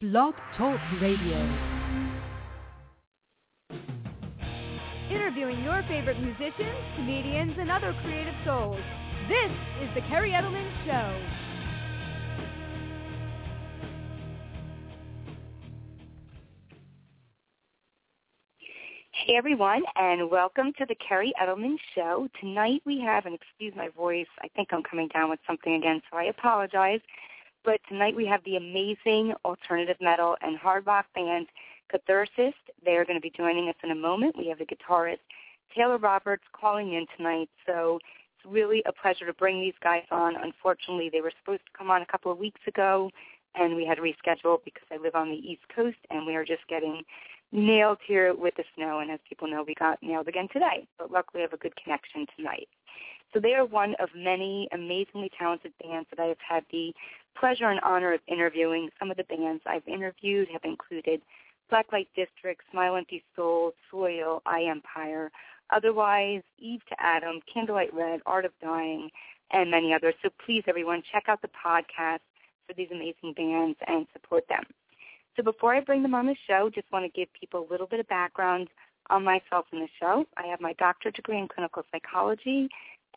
Blog Talk Radio. Interviewing your favorite musicians, comedians, and other creative souls. This is The Kerri Edelman Show. Hey everyone, and welcome to the Kerri Edelman Show. Tonight we have, and excuse my voice, I think I'm coming down with something again, so I apologize. But tonight we have the amazing alternative metal and hard rock band Cathercist. They are going to be joining us in a moment. We have the guitarist Taylor Roberts calling in tonight, so it's really a pleasure to bring these guys on. Unfortunately, they were supposed to come on a couple of weeks ago, and we had to reschedule because I live on the East Coast, and we are just getting nailed here with the snow. And as people know, we got nailed again today. But luckily, I have a good connection tonight. So they are one of many amazingly talented bands that I have had the pleasure and honor of interviewing. Some of the bands I've interviewed have included Blacklight District, Smile Empty Soul, Soil, Eye Empire, Otherwise, Eve to Adam, Candlelight Red, Art of Dying, and many others. So please, everyone, check out the podcast for these amazing bands and support them. So before I bring them on the show, just want to give people a little bit of background on myself and the show. I have my doctorate degree in clinical psychology,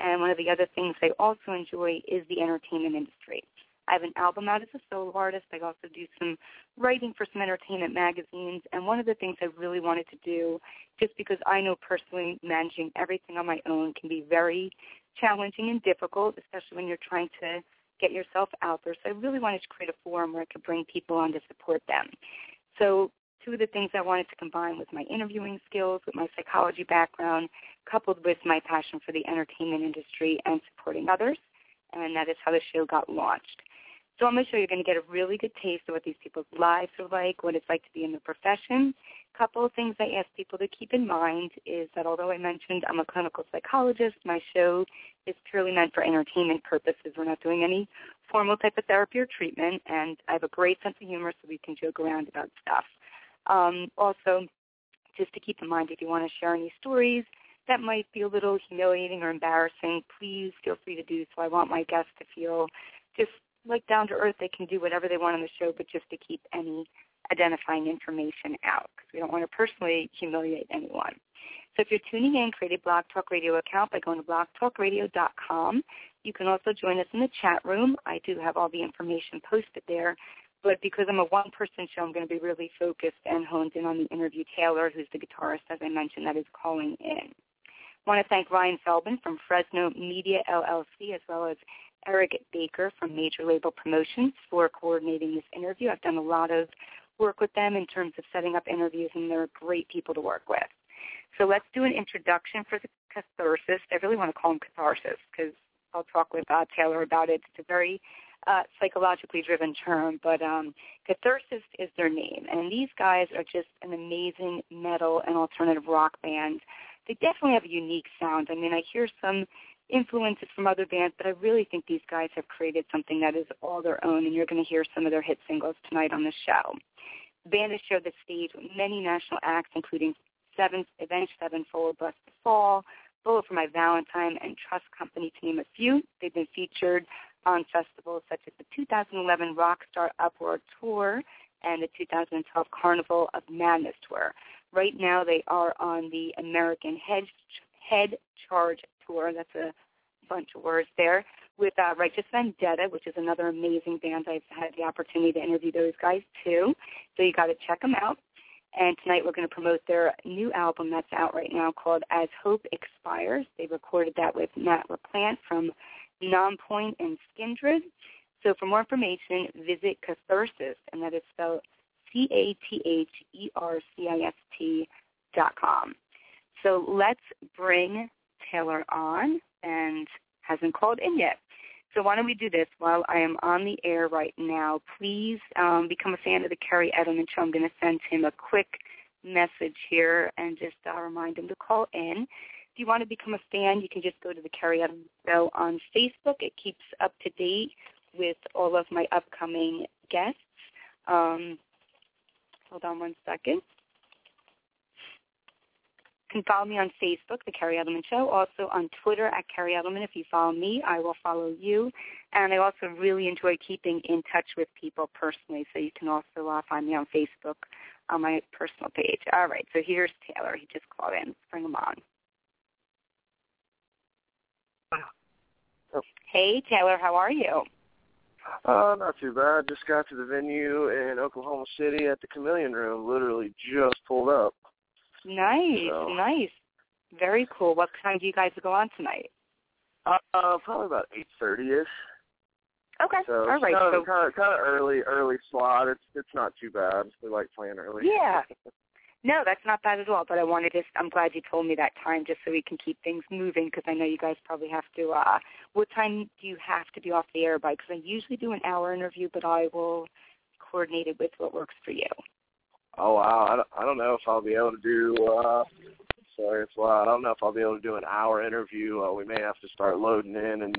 and one of the other things I also enjoy is the entertainment industry. I have an album out as a solo artist. I also do some writing for some entertainment magazines. And one of the things I really wanted to do, just because I know personally managing everything on my own can be very challenging and difficult, especially when you're trying to get yourself out there. So I really wanted to create a forum where I could bring people on to support them. So two of the things I wanted to combine was my interviewing skills with my psychology background, coupled with my passion for the entertainment industry and supporting others. And that is how the show got launched. So going to show you, you're going to get a really good taste of what these people's lives are like, what it's like to be in the profession. A couple of things I ask people to keep in mind is that although I mentioned I'm a clinical psychologist, my show is purely meant for entertainment purposes. We're not doing any formal type of therapy or treatment, and I have a great sense of humor so we can joke around about stuff. Um, also, just to keep in mind, if you want to share any stories that might be a little humiliating or embarrassing, please feel free to do so. I want my guests to feel just like down to earth, they can do whatever they want on the show, but just to keep any identifying information out because we don't want to personally humiliate anyone. So if you're tuning in, create a Blog Talk Radio account by going to blogtalkradio.com. You can also join us in the chat room. I do have all the information posted there. But because I'm a one-person show, I'm going to be really focused and honed in on the interview Taylor, who's the guitarist, as I mentioned, that is calling in. I want to thank Ryan Feldman from Fresno Media LLC, as well as Eric Baker from Major Label Promotions for coordinating this interview. I've done a lot of work with them in terms of setting up interviews, and they're great people to work with. So let's do an introduction for the catharsis. I really want to call them catharsis because I'll talk with uh, Taylor about it. It's a very uh, psychologically driven term, but um, Cathercist is their name. And these guys are just an amazing metal and alternative rock band. They definitely have a unique sound. I mean, I hear some influences from other bands, but I really think these guys have created something that is all their own, and you're going to hear some of their hit singles tonight on the show. The band has shared the stage with many national acts, including Seven, Avenged Sevenfold, Blessed to Fall, Bullet for My Valentine, and Trust Company, to name a few. They've been featured on festivals such as the 2011 Rockstar Uproar Tour and the 2012 Carnival of Madness Tour. Right now, they are on the American Head, Head Charge Tour. That's a bunch of words there. With uh, Righteous Vendetta, which is another amazing band. I've had the opportunity to interview those guys too. So you got to check them out. And tonight we're going to promote their new album that's out right now called As Hope Expires. They recorded that with Matt LaPlant from Nonpoint and Skindred. So for more information, visit Cathercist, and that is spelled C-A-T-H-E-R-C-I-S-T dot com. So let's bring Taylor on and hasn't called in yet. So why don't we do this while I am on the air right now? Please um, become a fan of the Kerri Edelman Show. I'm going to send him a quick message here and just uh, remind him to call in. If you want to become a fan, you can just go to the Kerri Edelman Show on Facebook. It keeps up to date with all of my upcoming guests. Um, hold on one second. You can follow me on Facebook, The Kerri Edelman Show. Also on Twitter at Kerri Edelman. If you follow me, I will follow you. And I also really enjoy keeping in touch with people personally. So you can also uh, find me on Facebook on my personal page. All right. So here's Taylor. He just called in. Let's bring him on. Hey, Taylor. How are you? Uh, not too bad. Just got to the venue in Oklahoma City at the Chameleon Room. Literally just pulled up. Nice, So- nice. Very cool. What time do you guys go on tonight? Uh, probably about eight thirty ish. Okay. So All right. kind So kind of kind of early early slot. It's it's not too bad. We like playing early. Yeah. No, that's not bad at all. But I wanted to. I'm glad you told me that time, just so we can keep things moving, because I know you guys probably have to. uh What time do you have to be off the air by? Because I usually do an hour interview, but I will coordinate it with what works for you. Oh wow. I don't, I don't know if I'll be able to do. uh Sorry, it's loud. I don't know if I'll be able to do an hour interview. Uh, we may have to start loading in and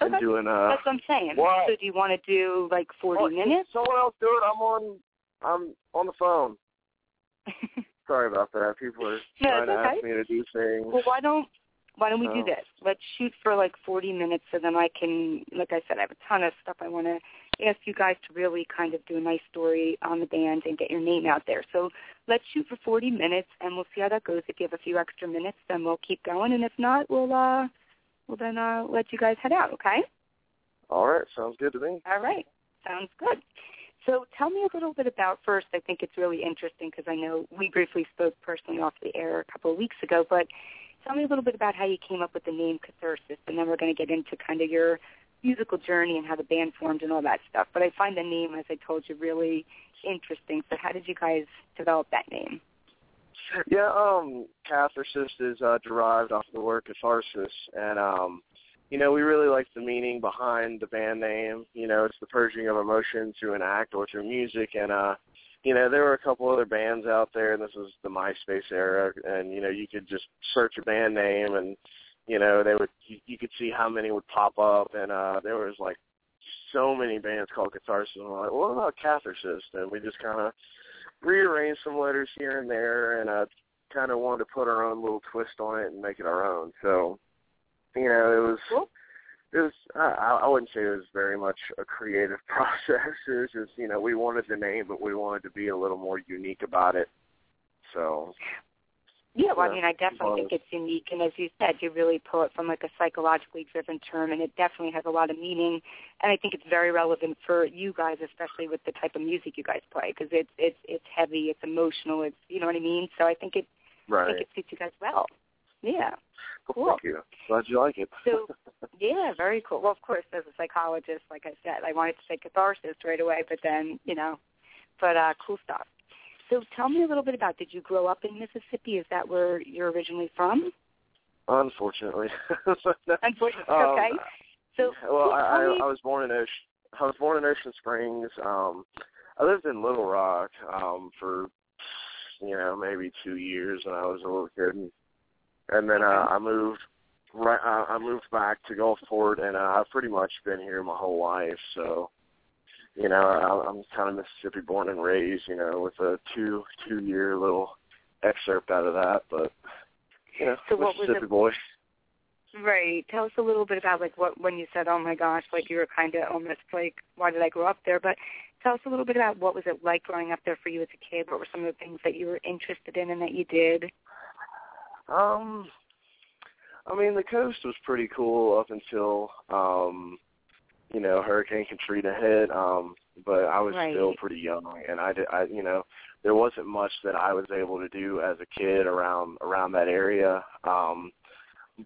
and Okay. doing uh. That's what I'm saying. what? So do you want to do like 40 Oh, minutes? Someone else do it. I'm on. I'm on the phone. Sorry about that. People are No, trying to ask me to do things. Well, why don't why don't we do Oh. this? Let's shoot for like 40 minutes, so then I can, like I said, I have a ton of stuff I want to ask you guys to really kind of do a nice story on the band and get your name out there. So let's shoot for 40 minutes, and we'll see how that goes. If you have a few extra minutes, then we'll keep going, and if not, we'll uh, we'll then uh, let you guys head out. Okay? All right, sounds good to me. All right. Sounds good. So tell me a little bit about first. I think it's really interesting because I know we briefly spoke personally off the air a couple of weeks ago, but tell me a little bit about how you came up with the name Cathercist, and then we're going to get into kind of your musical journey and how the band formed and all that stuff. But I find the name, as I told you, really interesting. So how did you guys develop that name? Yeah, um, Cathercist is uh, derived off the word catharsis, and um, you know, we really like the meaning behind the band name. You know, it's the purging of emotion through an act or through music, and uh, you know, there were a couple other bands out there, and this was the MySpace era, and you know, you could just search a band name, and you know, they would you, you could see how many would pop up, and uh, there was like so many bands called Catharsis. And we're like, what about Cathercist? And we just kind of rearranged some letters here and there, and uh, kind of wanted to put our own little twist on it and make it our own. So, you know, it was. Cool. It was. I, I wouldn't say it was very much a creative process. It was just, you know, we wanted the name, but we wanted to be a little more unique about it. So, Yeah, well, I mean, I definitely think it's unique, and as you said, you really pull it from like a psychologically driven term, and it definitely has a lot of meaning. And I think it's very relevant for you guys, especially with the type of music you guys play, because it's it's it's heavy, it's emotional, it's you know what I mean. So I think it right. I think it suits you guys well. Yeah. Cool. Thank you. Glad you like it. So yeah, very cool. Well, of course, as a psychologist, like I said, I wanted to say catharsis right away, but then you know, but uh, cool stuff. So tell me a little bit about. Did you grow up in Mississippi? Is that where you're originally from? Unfortunately. Unfortunately, Um, okay. So well, I, I I was born in Ocean. I was born in Ocean Springs. Um, I lived in Little Rock um, for you know maybe two years when I was a little kid, and, and then uh, I moved right. I, I moved back to Gulfport, and uh, I've pretty much been here my whole life. So you know, I, I'm kind of Mississippi born and raised. You know, with a two two year little excerpt out of that, but you know, So what was Mississippi boy. Right. Tell us a little bit about like what when you said, "Oh my gosh," like you were kind of almost like, "Why did I grow up there?" But tell us a little bit about what was it like growing up there for you as a kid. What were some of the things that you were interested in and that you did? Um, I mean, the coast was pretty cool up until, um, you know, Hurricane Katrina hit. Um, but I was Right. still pretty young, and I did, I, you know, there wasn't much that I was able to do as a kid around around that area. Um,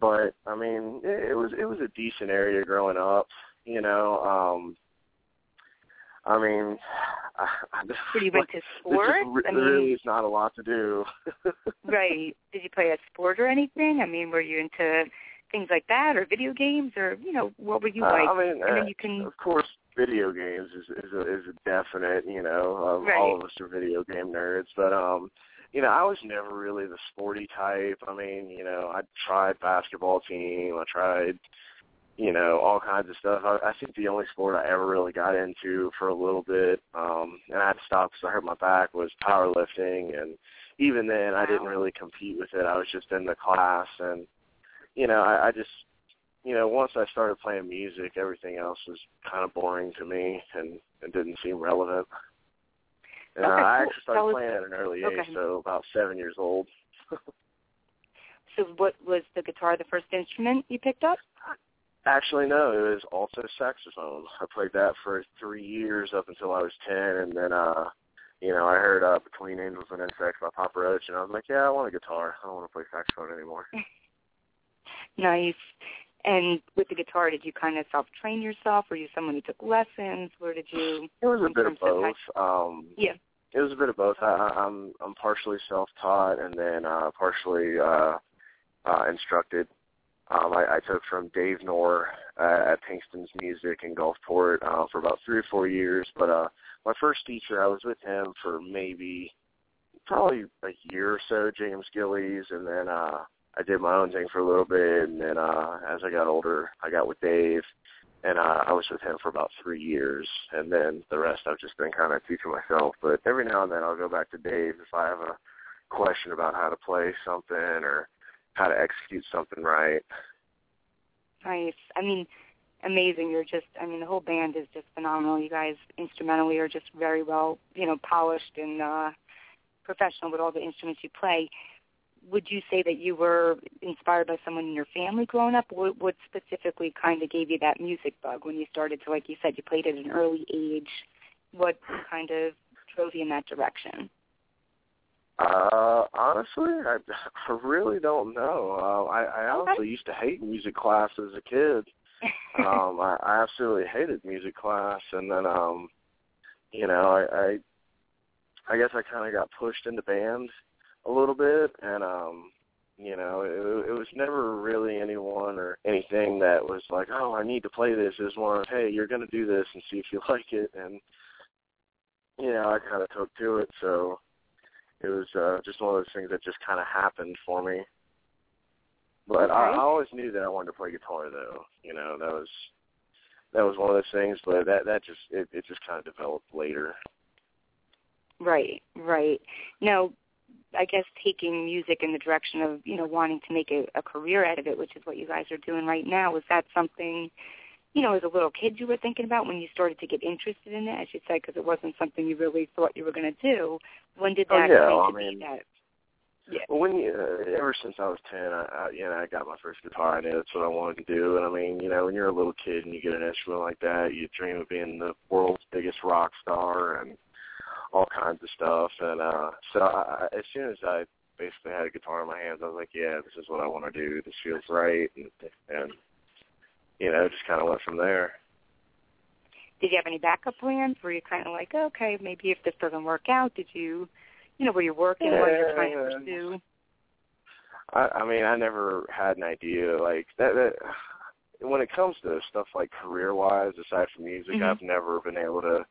but I mean, it, it was it was a decent area growing up. You know, um, I mean, I, I just, Did you went to sports? re- I mean, really is not a lot to do. right. Did you play a sport or anything? I mean, were you into things like that or video games or you know what were you Uh, like? I mean, and uh, then you can of course, video games is is a, is a definite. You know, uh, Right. all of us are video game nerds, but um, you know, I was never really the sporty type. I mean, you know, I tried basketball team, I tried, you know, all kinds of stuff. I, I think the only sport I ever really got into for a little bit, um, and I had to stop because I hurt my back, was powerlifting, and even then I didn't really compete with it. I was just in the class and you know, I, I just you know, once I started playing music, everything else was kind of boring to me and it didn't seem relevant. And okay, I cool. actually started was, playing at an early age, so about seven years old. so what was the guitar the first instrument you picked up? Actually, no. It was alto saxophone. I played that for three years up until I was ten, and then, uh, you know, I heard uh, "Between Angels and Insects" by Papa Roach, and I was like, yeah, I want a guitar. I don't want to play saxophone anymore. nice. And with the guitar, did you kind of self-train yourself? Were you someone who took lessons? Where did you? It was a bit of both. Um, Yeah. it was a bit of both. I- I'm I'm partially self-taught and then uh, partially uh, uh, instructed. Um, I, I took from Dave Knorr uh, at Pinkston's Music in Gulfport uh, for about three or four years. But uh, my first teacher, I was with him for maybe probably a year or so, James Gillies, and then uh, I did my own thing for a little bit. And then uh, as I got older, I got with Dave and uh, I was with him for about three years, and then the rest I've just been kind of teaching myself. But every now and then I'll go back to Dave if I have a question about how to play something or how to execute something right. Nice. I mean, amazing. You're just. I mean, the whole band is just phenomenal. You guys instrumentally are just very well, you know, polished and uh, professional with all the instruments you play. Would you say that you were inspired by someone in your family growing up? What, what specifically kind of gave you that music bug when you started to, like you said, you played at an early age? What kind of drove you in that direction? Uh, honestly, I, I really don't know. Uh, I, I honestly used to hate music class as a kid. um, I, I absolutely hated music class, and then, um, you know, I, I, I guess I kind of got pushed into band a little bit, and um, you know, it, it was never really anyone or anything that was like, oh, I need to play this. It was more, hey, you're going to do this and see if you like it, and you know, I kind of took to it, so it was uh, just one of those things that just kind of happened for me. But Okay. I, I always knew that I wanted to play guitar, though. You know, that was that was one of those things. But that that just it, it just kind of developed later. Right, right. Now, I guess taking music in the direction of you know wanting to make a, a career out of it, which is what you guys are doing right now. Was that something, you know, as a little kid you were thinking about when you started to get interested in it? I should say because it wasn't something you really thought you were going to do. When did Oh, that yeah, come I mean- that? Yeah. Well, when you, uh, ever since I was ten, I, I you know I got my first guitar. I knew that's what I wanted to do. And I mean, you know, when you're a little kid and you get an instrument like that, you dream of being the world's biggest rock star and all kinds of stuff. And uh so I, I- as soon as I basically had a guitar in my hands, I was like, yeah, this is what I want to do. This feels right, and and you know, just kind of went from there. Did you have any backup plans? Were you kind of like, okay, maybe if this doesn't work out, did you, you know, were you working while you're trying to Yeah. pursue? I, I mean, I never had an idea like that. that when it comes to stuff like career-wise, aside from music, Mhm. I've never been able to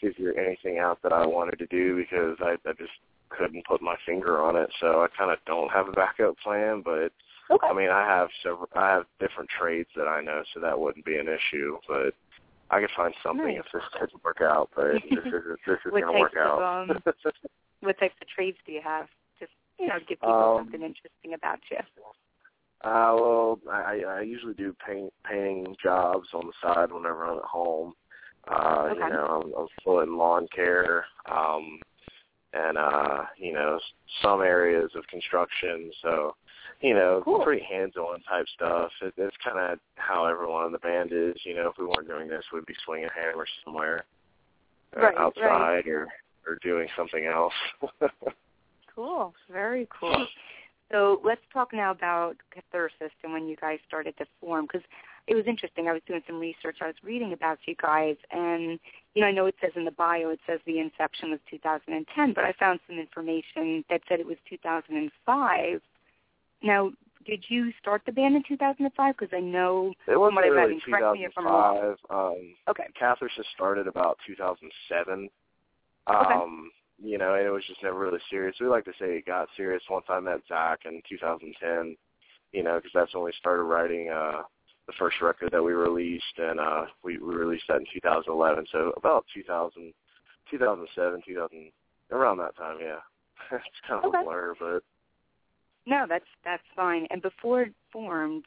figure anything out that I wanted to do because I, I just couldn't put my finger on it. So I kind of don't have a backup plan. But Okay. I mean, I have several. I have different trades that I know, so that wouldn't be an issue. But I could find something Nice. if this doesn't work out. But this is this is going to work of, out. um, What types of trades do you have? Just you know, give people Um, something interesting about you. Uh, well, I, I usually do paint painting jobs on the side whenever I'm at home. Uh, Okay. You know, I'm, I'm full in lawn care, um, and uh, you know, some areas of construction. So, you know, Cool. pretty hands-on type stuff. It, it's kind of how everyone in the band is. You know, if we weren't doing this, we'd be swinging hammers somewhere uh, Right, right. outside or or doing something else. Cool. Very cool. So let's talk now about Cathercist and when you guys started to form, because it was interesting. I was doing some research. I was reading about you guys, and you know, I know it says in the bio it says the inception was 2010, but I found some information that said it was 2005. Now, did you start the band in 2005? Because I know. it wasn't what really correct me if I'm wrong. 2005. Um, Okay. just started about 2007. Okay. Um, you know, and it was just never really serious. We like to say it got serious once I met Zach in 2010. You know, because that's when we started writing uh, the first record that we released, and uh, we, we released that in 2011. So about 2000, 2007, 2000, around that time, yeah. it's kind of Okay. a blur, but No, that's that's fine. And before it formed,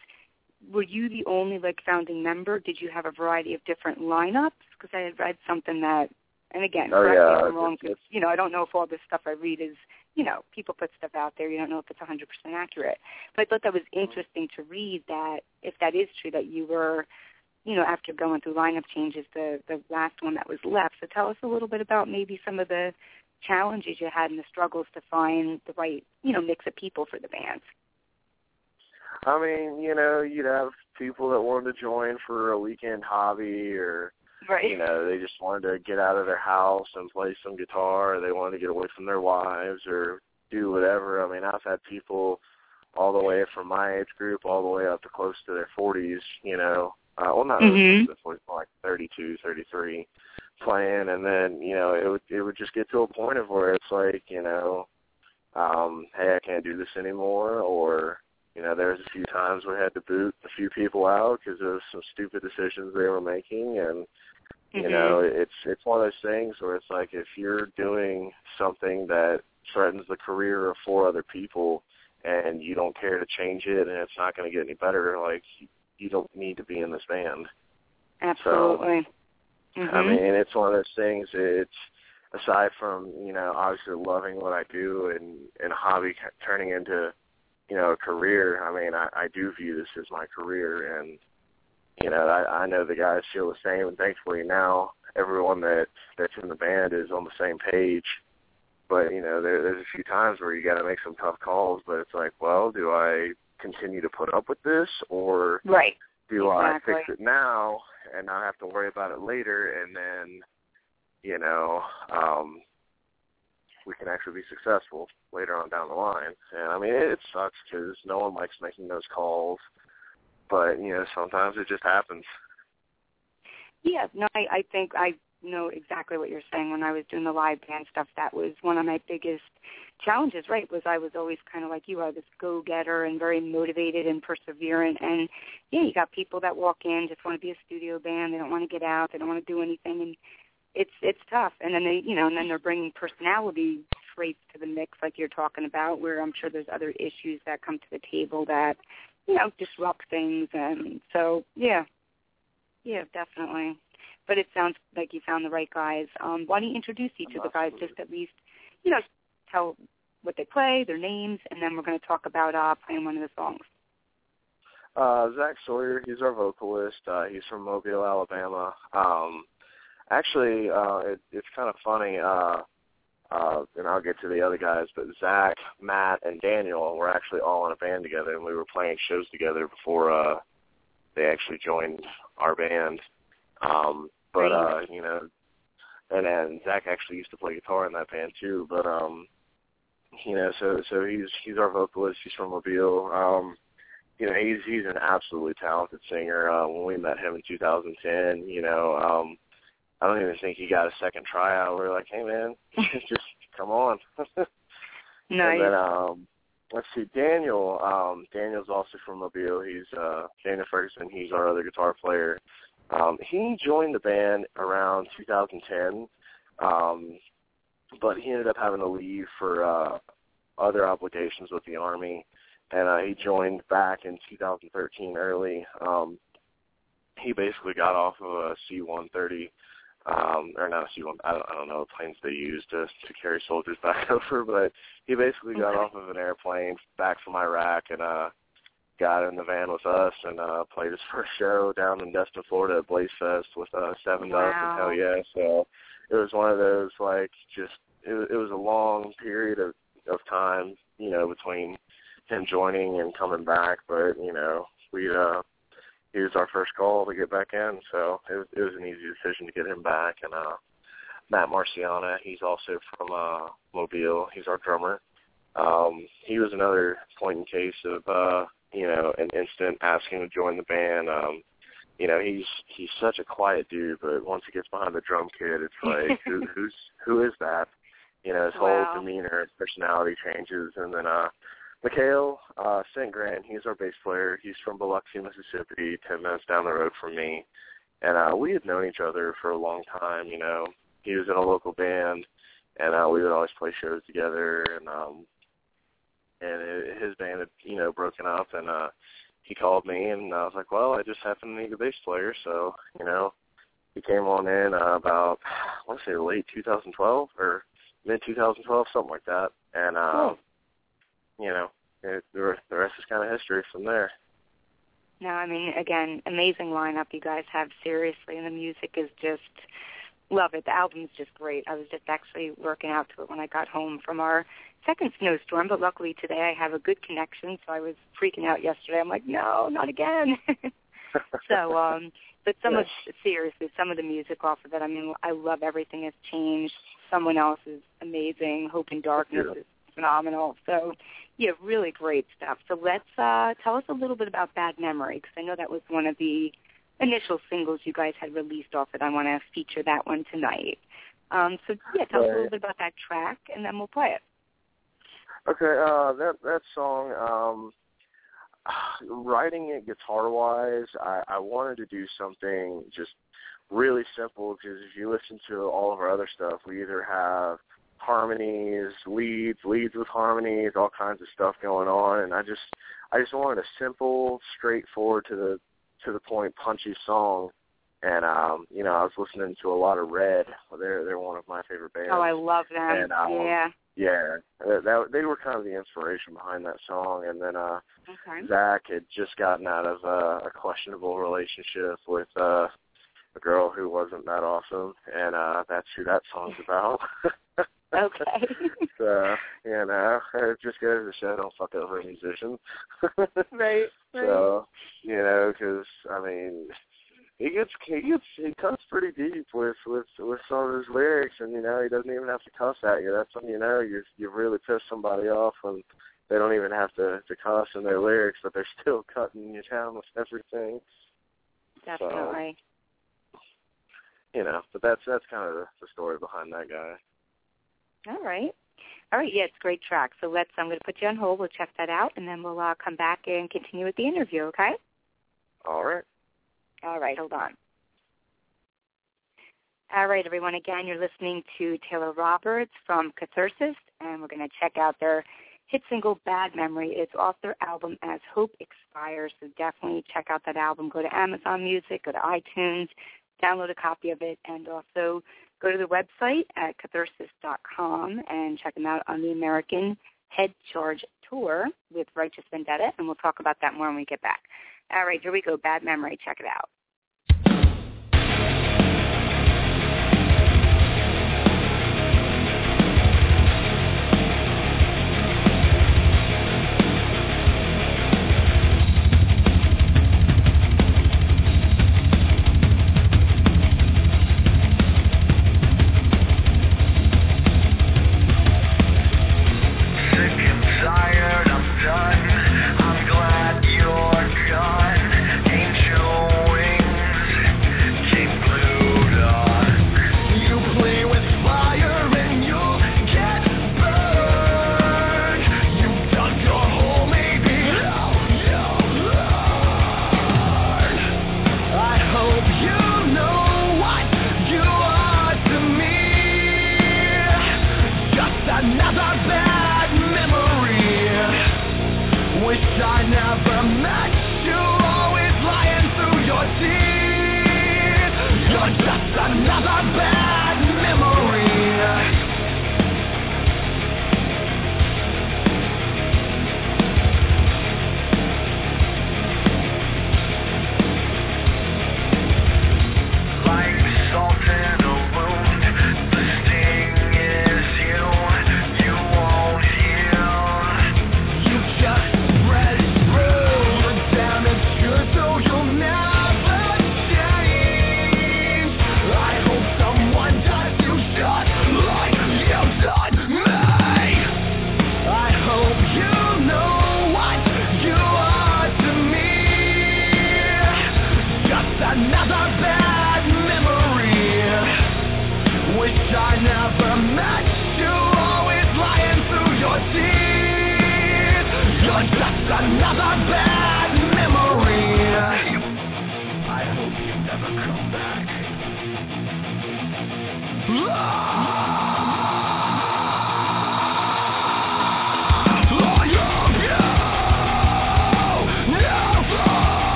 were you the only like founding member? Did you have a variety of different lineups? Because I had read something that, and again, Oh, correct me yeah, if I'm wrong. Because you know, I don't know if all this stuff I read is, you know, people put stuff out there. You don't know if it's 100% accurate. But I thought that was mm-hmm. interesting to read that if that is true, that you were, you know, after going through lineup changes, the the last one that was left. So tell us a little bit about maybe some of the challenges you had and the struggles to find the right, you know, mix of people for the band. I mean, you know, you'd have people that wanted to join for a weekend hobby or Right. you know, they just wanted to get out of their house and play some guitar, or they wanted to get away from their wives or do whatever. I mean, I've had people all the way from my age group all the way up to close to their 40s, you know. Uh, well, not really Mhm. close to the 40s, more like 32, 33 playing and then, you know, it would it would just get to a point of where it's like, you know, um, hey, I can't do this anymore or you know, there's a few times we had to boot a few people out because of some stupid decisions they were making, and you Mhm. know, it's it's one of those things where it's like if you're doing something that threatens the career of four other people, and you don't care to change it, and it's not going to get any better, like you don't need to be in this band. Absolutely. I Mhm. mean, it's one of those things. It's aside from you know obviously loving what I do and and a hobby turning into you know a career. I mean, I, I do view this as my career, and you know I, I know the guys feel the same. And thankfully now everyone that that's in the band is on the same page. But you know there, there's a few times where you got to make some tough calls. But it's like, well, do I continue to put up with this or right. do I fix it now and not have to worry about it later and then you know um we can actually be successful later on down the line. And i mean it sucks because no one likes making those calls but you know sometimes it just happens. Yeah, no, I, I think I know exactly what you're saying. When I was doing the live band stuff, that was one of my biggest challenges, right, was I was always kind of like you are, this go-getter and very motivated and perseverant. And, yeah, you got people that walk in, just want to be a studio band. They don't want to get out. They don't want to do anything. And it's it's tough. And then they, you know, and then they're bringing personality traits to the mix like you're talking about, where I'm sure there's other issues that come to the table that, you know, disrupt things. And so, yeah, yeah, definitely. But it sounds like you found the right guys. Um, why don't you introduce each of the guys, just at least, you know, tell what they play, their names, and then we're going to talk about uh, playing one of the songs. uh zach sawyer he's our vocalist uh he's from mobile alabama um actually uh it, it's kind of funny uh uh, and I'll get to the other guys, but Zach, Matt, and Daniel were actually all in a band together, and we were playing shows together before uh, they actually joined our band. Um, but uh, you know, and then Zach actually used to play guitar in that band too. But um, you know, so so he's he's our vocalist. He's from Mobile. Um, you know, he's he's an absolutely talented singer. Uh, when we met him in 2010, you know, um, I don't even think he got a second tryout. We were like, hey man, just come on. Nice. And then um let's see, Daniel, um Daniel's also from Mobile. He's uh Daniel Ferguson, he's our other guitar player. Um he joined the band around two thousand ten. Um but he ended up having to leave for uh other obligations with the army and uh he joined back in two thousand thirteen early. Um he basically got off of a C one thirty um, or not a C-1, I don't, I don't know what planes they use to to carry soldiers back over, but he basically got Okay. off of an airplane back from Iraq and uh got in the van with us and uh played his first show down in Destin, Florida at Blaze Fest with uh Seven Wow. and Hell Yeah. So it was one of those like just it, was- it was a long period of of time, you know, between him joining and coming back, but you know, we uh he was our first call to get back in, so it was, it was an easy decision to get him back. And uh, Matt Marciana, he's also from uh, Mobile. He's our drummer. Um, he was another point in case of uh, you know an instant asking to join the band. Um, you know, he's he's such a quiet dude, but once he gets behind the drum kit, it's like who, who's who is that? You know, his Wow. whole demeanor, his personality changes, and then uh, Mikhail uh, St. Grant, he's our bass player. He's from Biloxi, Mississippi, 10 minutes down the road from me. And uh, we had known each other for a long time, you know. He was in a local band, and uh, we would always play shows together. And um, and it, his band had you know broken up, and uh, he called me, and I was like, well, I just happen to need a bass player, so you know, he came on in uh, about I want to say late 2012 or mid 2012, something like that, and um, cool. you know, it, the the rest is kind of history from there. No, I mean, again, amazing lineup you guys have, seriously, and the music is just love it. The album's just great. I was just actually working out to it when I got home from our second snowstorm, but luckily today I have a good connection, so I was freaking out yesterday. I'm like, no, not again. so, um, but some yes. of seriously, some of the music off of it. I mean, I love everything has changed. Someone else is amazing. Hope in Darkness Yeah. is phenomenal. So, yeah, really great stuff. So let's uh, tell us a little bit about Bad Memory because I know that was one of the initial singles you guys had released off it. I want to feature that one tonight. Um, so yeah, tell us a little bit about that track, and then we'll play it. Okay, uh, that that song, um, writing it guitar wise, I, I wanted to do something just really simple because if you listen to all of our other stuff, we either have harmonies, leads, leads with harmonies, all kinds of stuff going on, and I just I just wanted a simple, straightforward to the to the point, punchy song. And um, you know, I was listening to a lot of Red. They're they're one of my favorite bands. Oh, I love them. And, um, yeah. Yeah, that, that they were kind of the inspiration behind that song. And then uh Okay. Zach had just gotten out of uh, a questionable relationship with uh a girl who wasn't that awesome, and uh that's who that song's about. Okay. so you know, it just goes to show don't fuck over musicians. right. So you know, because I mean, he gets he gets he cuts pretty deep with with with some of his lyrics, and you know he doesn't even have to cuss at you. That's when you know you you really pissed somebody off when they don't even have to to cuss in their lyrics, but they're still cutting you down with everything. Definitely. You know, but that's that's kind of the, the story behind that guy. All right. All right. Yeah, it's a great track. So let's. I'm going to put you on hold. We'll check that out, and then we'll uh, come back and continue with the interview. Okay. All right. All right. Hold on. All right, everyone. Again, you're listening to Taylor Roberts from Cathercist, and we're going to check out their hit single "Bad Memory." It's off their album "As Hope Expires," so definitely check out that album. Go to Amazon Music, go to iTunes, download a copy of it, and also go to the website at cathercist.com and check them out on the American Head Charge Tour with Righteous Vendetta, and we'll talk about that more when we get back. All right, here we go. Bad Memory. Check it out. Just another bad memory. I hope you never come back.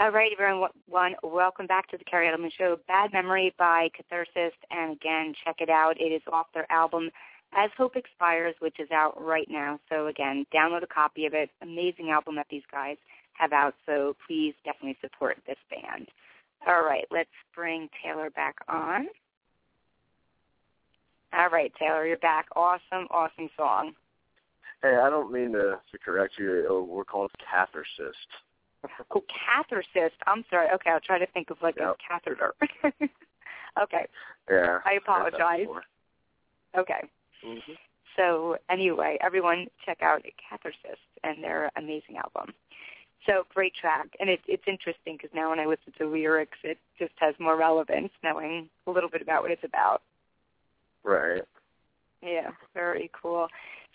All right, everyone. Welcome back to the Kerri Edelman Show. Bad Memory by Cathercist. And again, check it out. It is off their album As Hope Expires, which is out right now. So again, download a copy of it. Amazing album that these guys have out. So please definitely support this band. All right, let's bring Taylor back on. All right, Taylor, you're back. Awesome, awesome song. Hey, I don't mean to, to correct you. We're called Cathercist. Oh, Cathercist. I'm sorry. Okay, I'll try to think of like Yep. a catheter. okay, Yeah. I apologize. okay. Mm-hmm. So anyway, everyone check out Cathercist and their amazing album. So great track, and it's it's interesting because now when I listen to lyrics, it just has more relevance knowing a little bit about what it's about. Right. Yeah, very cool.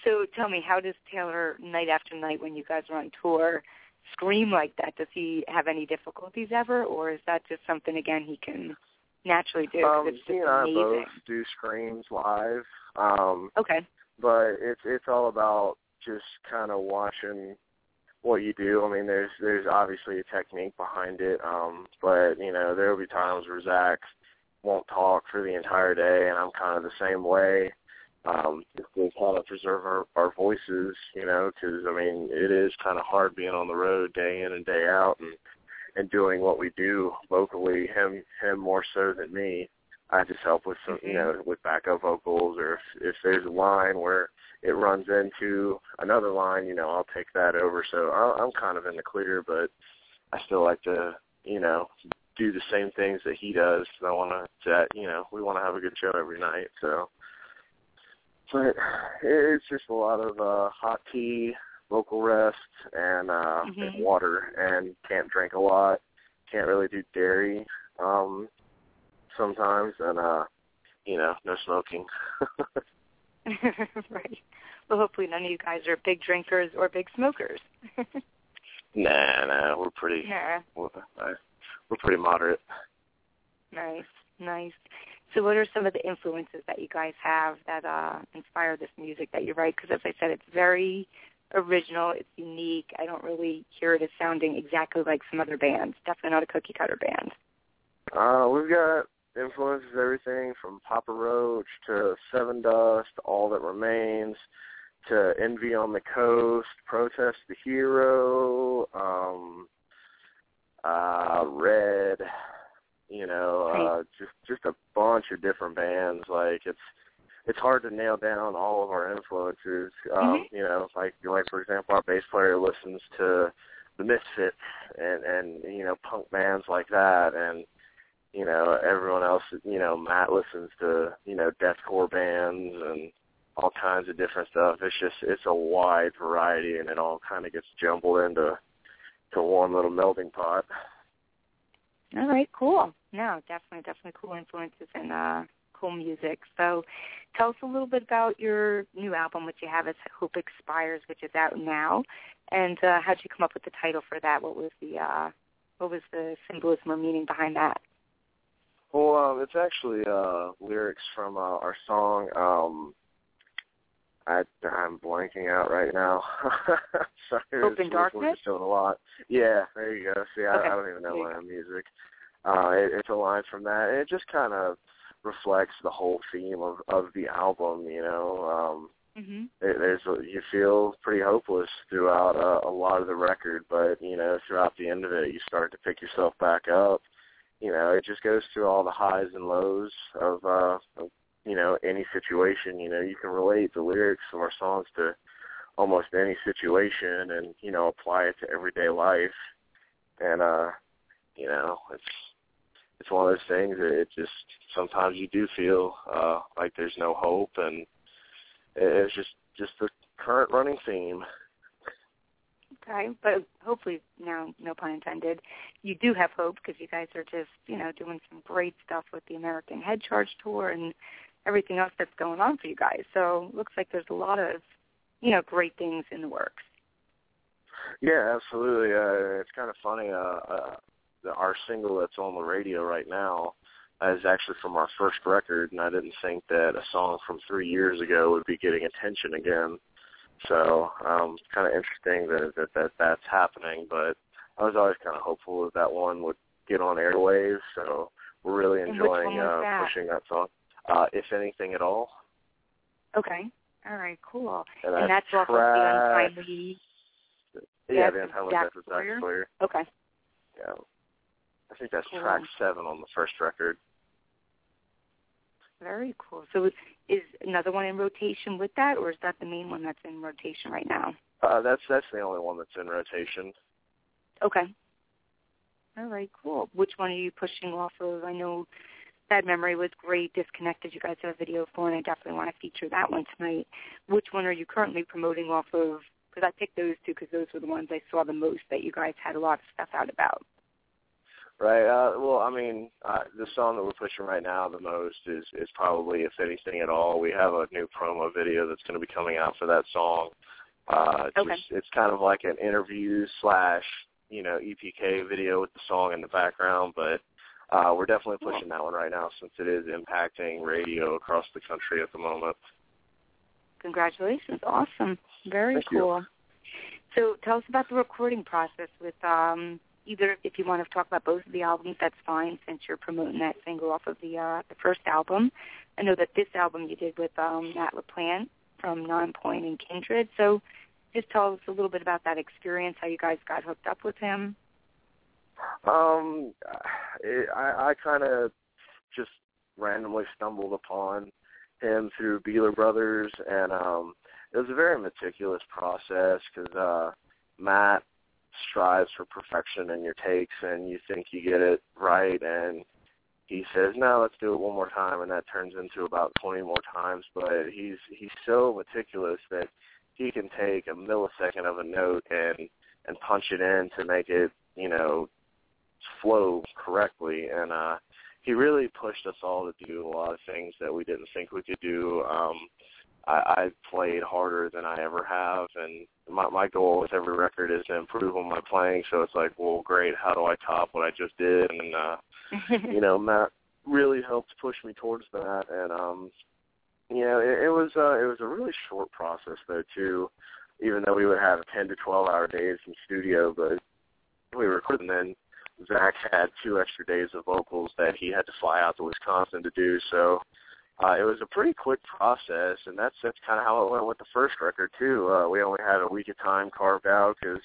So tell me, how does Taylor night after night when you guys are on tour scream like that? Does he have any difficulties ever, or is that just something again he can naturally do? Um, it's just he and I amazing. both do screams live. Um, Okay. but it's it's all about just kind of watching what you do. I mean, there's there's obviously a technique behind it, um, but you know there will be times where Zach won't talk for the entire day, and I'm kind of the same way. Um, just to kind of preserve our, our voices, you know, because I mean it is kind of hard being on the road day in and day out, and and doing what we do vocally. Him him more so than me. I just help with some, you know, with backup vocals, or if, if there's a line where it runs into another line, you know, I'll take that over. So I, I'm kind of in the clear, but I still like to, you know, do the same things that he does. I want to, that you know, we want to have a good show every night. So, but it's just a lot of uh, hot tea, vocal rest, and uh, Mhm. and water, and can't drink a lot. Can't really do dairy um, sometimes, and uh, you know, no smoking. right. Well, hopefully none of you guys are big drinkers or big smokers. Nah, nah, we're pretty, yeah. we're, uh, we're pretty moderate. Nice, nice. So, what are some of the influences that you guys have that uh, inspire this music that you write? Because, as I said, it's very original. It's unique. I don't really hear it as sounding exactly like some other bands. Definitely not a cookie cutter band. Uh, we've got influences everything from Papa Roach to Sevendust, All That Remains, to Envy on the Coast, Protest the Hero, um, uh, Red, you know, uh, just just a bunch of different bands. Like it's it's hard to nail down all of our influences. Um, Mhm. You know, like like for example, our bass player listens to the Misfits and and you know punk bands like that, and you know everyone else. You know, Matt listens to you know deathcore bands and all kinds of different stuff. It's just it's a wide variety, and it all kind of gets jumbled into to one little melting pot. All right, cool. No, definitely, definitely cool influences and uh, cool music. So, tell us a little bit about your new album, which you have as Hope Expires, which is out now. And uh, how did you come up with the title for that? What was the uh, what was the symbolism or meaning behind that? Well, um, it's actually uh, lyrics from uh, our song. Um, I, I'm blanking out right now. Sorry, in Darkness? Just doing a lot. Yeah, there you go. See, I, Okay. I don't even know my music. Uh, it, it's a line from that. And it just kind of reflects the whole theme of of the album. You know, um, Mm-hmm. there- there's a, you feel pretty hopeless throughout uh, a lot of the record, but you know throughout the end of it, you start to pick yourself back up. You know, it just goes through all the highs and lows of uh, of, you know any situation. You know, you can relate the lyrics of our songs to almost any situation, and you know apply it to everyday life. And uh, you know, it's it's one of those things. That it just sometimes you do feel uh, like there's no hope, and it's just just the current running theme. Okay, but hopefully now, no pun intended, you do have hope because you guys are just, you know, doing some great stuff with the American Head Charge Tour and everything else that's going on for you guys. So looks like there's a lot of, you know, great things in the works. Yeah, absolutely. Uh, it's kind of funny. Uh, uh, the, our single that's on the radio right now is actually from our first record, and I didn't think that a song from three years ago would be getting attention again. So um, it's kind of interesting that, that that that's happening. But I was always kind of hopeful that that one would get on airwaves. So we're really enjoying uh, that? pushing that song. Uh, if anything at all, Okay. All right, cool. and, And that's off of the Untimely. Yeah, the Untimely Death of Sawyer? Sawyer. Okay. Yeah, I think that's Cool. track seven on the first record. Very cool. So is another one in rotation with that, or is that the main one that's in rotation right now? Uh, that's that's the only one that's in rotation. Okay. All right, cool. Which one are you pushing off of? I know Bad Memory was great. Disconnected, you guys have a video for, and I definitely want to feature that one tonight. Which one are you currently promoting off of? Because I picked those two because those were the ones I saw the most that you guys had a lot of stuff out about. Right. Uh, well, I mean, uh, the song that we're pushing right now the most is is probably if anything at all. We have a new promo video that's going to be coming out for that song. Uh, Okay. just, it's kind of like an interview slash you know EPK video with the song in the background, but uh, we're definitely pushing that one right now since it is impacting radio across the country at the moment. Congratulations. Awesome. Very Thank you. cool. So tell us about the recording process with um either if you want to talk about both of the albums, that's fine since you're promoting that single off of the uh the first album. I know that this album you did with um Matt LaPlant from Nonpoint and Skindred. So just tell us a little bit about that experience, how you guys got hooked up with him. Um, it, I, I kind of just randomly stumbled upon him through Beeler Brothers, and um, it was a very meticulous process because uh, Matt strives for perfection in your takes, and you think you get it right, and he says, "No, let's do it one more time," and that turns into about 20 more times. But he's he's so meticulous that he can take a millisecond of a note and and punch it in to make it, you know, flow correctly and uh he really pushed us all to do a lot of things that we didn't think we could do. Um I, I played harder than I ever have and my my goal with every record is to improve on my playing so it's like, well great, how do I top what I just did? And uh you know, Matt really helped push me towards that and um you know, it, it was uh it was a really short process though too, even though we would have ten to twelve hour days in studio, but we recorded and then Zach had two extra days of vocals that he had to fly out to Wisconsin to do. So uh, it was a pretty quick process, and that's that's kind of how it went with the first record too. Uh, we only had a week of time carved out because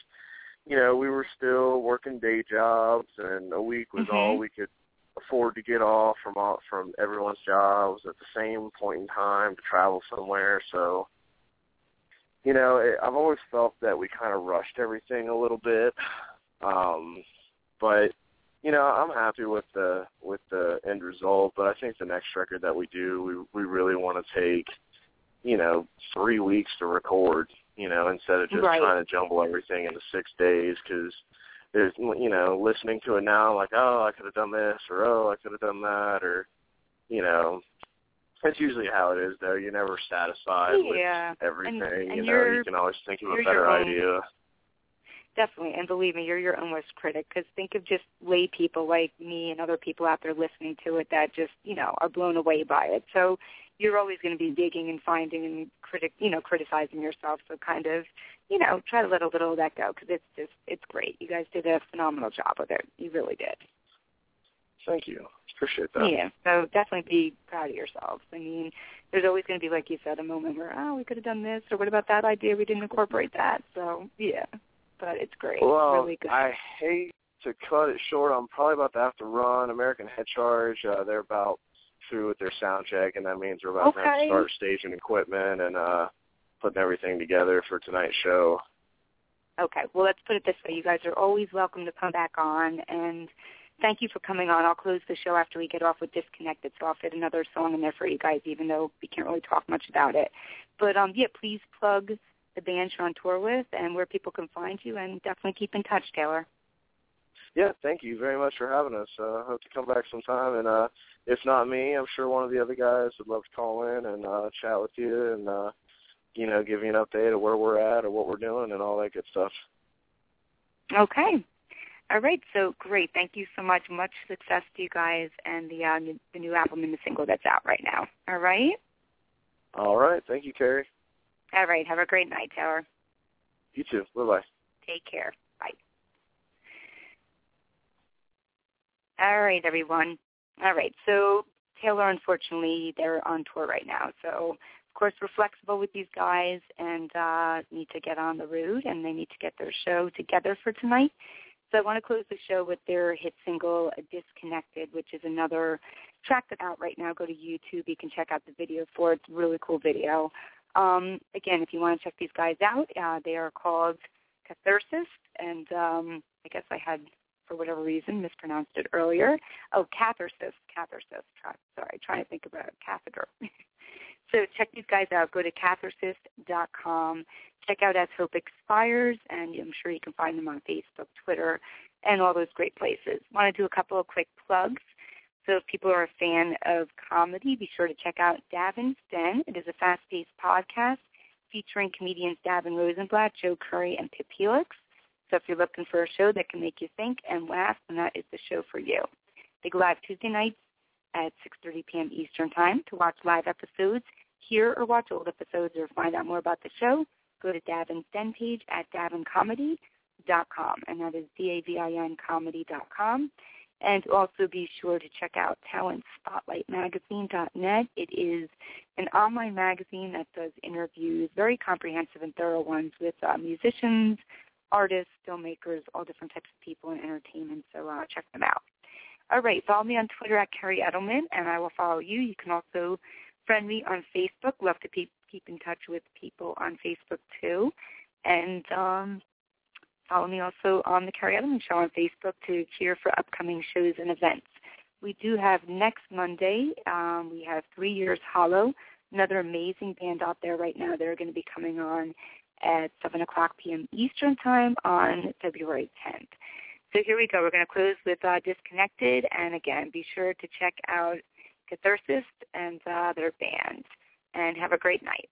you know we were still working day jobs, and a week was Mhm. all we could afford to get off from all, from everyone's jobs at the same point in time to travel somewhere. So you know, it, I've always felt that we kind of rushed everything a little bit. Um, but you know, I'm happy with the with the end result. But I think the next record that we do, we we really want to take, you know, three weeks to record. You know, instead of just Right. trying to jumble everything into six days because there's you know listening to it now I'm like oh I could have done this or oh I could have done that or you know that's usually how it is though you're never satisfied Yeah, with everything and you know you're- can always think of a better idea Definitely, and believe me, you're your own worst critic. Because think of just lay people like me and other people out there listening to it that just you know are blown away by it. So you're always going to be digging and finding and critic, you know, criticizing yourself. So kind of, you know, try to let a little of that go because it's just it's great. You guys did a phenomenal job with it. You really did. thank you appreciate that Yeah. So definitely be proud of yourselves. I mean, there's always going to be, like you said, a moment where oh we could have done this or what about that idea? We didn't incorporate that. So yeah, but it's great. Well, really good. I hate to cut it short. I'm probably about to have to run American Head Charge. Uh, they're about through with their sound check, and that means we're about to have to start staging equipment and uh, putting everything together for tonight's show. Okay, well, let's put it this way. You guys are always welcome to come back on. And thank you for coming on. I'll close the show after we get off with Disconnected, so I'll fit another song in there for you guys, even though we can't really talk much about it. But um, yeah, please plug the band you're on tour with and where people can find you, and definitely keep in touch, Taylor. Yeah, thank you very much for having us. Uh, hope to come back sometime, and uh, if not me, I'm sure one of the other guys would love to call in and uh, chat with you and uh, you know give you an update of where we're at or what we're doing and all that good stuff. Okay. All right, so great. Thank you so much. Much success to you guys and the uh, new, the new album and the single that's out right now. All right. All right, thank you, Kerri. All right. Have a great night, Taylor. You too. Bye bye. Take care. Bye. All right, everyone. All right. So Taylor, unfortunately, they're on tour right now. So of course we're flexible with these guys and uh, need to get on the road and they need to get their show together for tonight. So I want to close the show with their hit single Disconnected, which is another track that's out right now. Go to YouTube. You can check out the video for it. It's a really cool video. Um, again, if you want to check these guys out, uh, they are called Cathercist, and um, I guess I had, for whatever reason, mispronounced it earlier. Oh, Cathercist, Cathercist. Try, sorry, trying to think about catheter. so check these guys out. Go to cathercist.com. Check out As Hope Expires, and I'm sure you can find them on Facebook, Twitter, and all those great places. Want to do a couple of quick plugs. So if people are a fan of comedy, be sure to check out Davin's Den. It is a fast-paced podcast featuring comedians Davin Rosenblatt, Joe Curry, and Pip Helix. So if you're looking for a show that can make you think and laugh, then that is the show for you. They go live Tuesday nights at 6.30 p.m. Eastern Time. To watch live episodes, hear or watch old episodes, or find out more about the show, go to Davin's Den page at davincomedy.com, and that is D-A-V-I-N comedy.com. And also be sure to check out talentspotlightmagazine.net. It is an online magazine that does interviews, very comprehensive and thorough ones with uh, musicians, artists, filmmakers, all different types of people in entertainment. So uh, check them out. All right, follow me on Twitter at Kerri Edelman, and I will follow you. You can also friend me on Facebook. Love to keep keep in touch with people on Facebook too. And um, follow me also on the Kerri Edelman Show on Facebook to cheer for upcoming shows and events. We do have next Monday, um, we have Three Years Hollow, another amazing band out there right now. They're going to be coming on at 7 o'clock p.m. Eastern Time on February 10th. So here we go. We're going to close with uh, Disconnected. And again, be sure to check out Cathercist and uh, their band. And have a great night.